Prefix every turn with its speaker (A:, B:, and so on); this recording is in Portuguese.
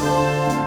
A: Música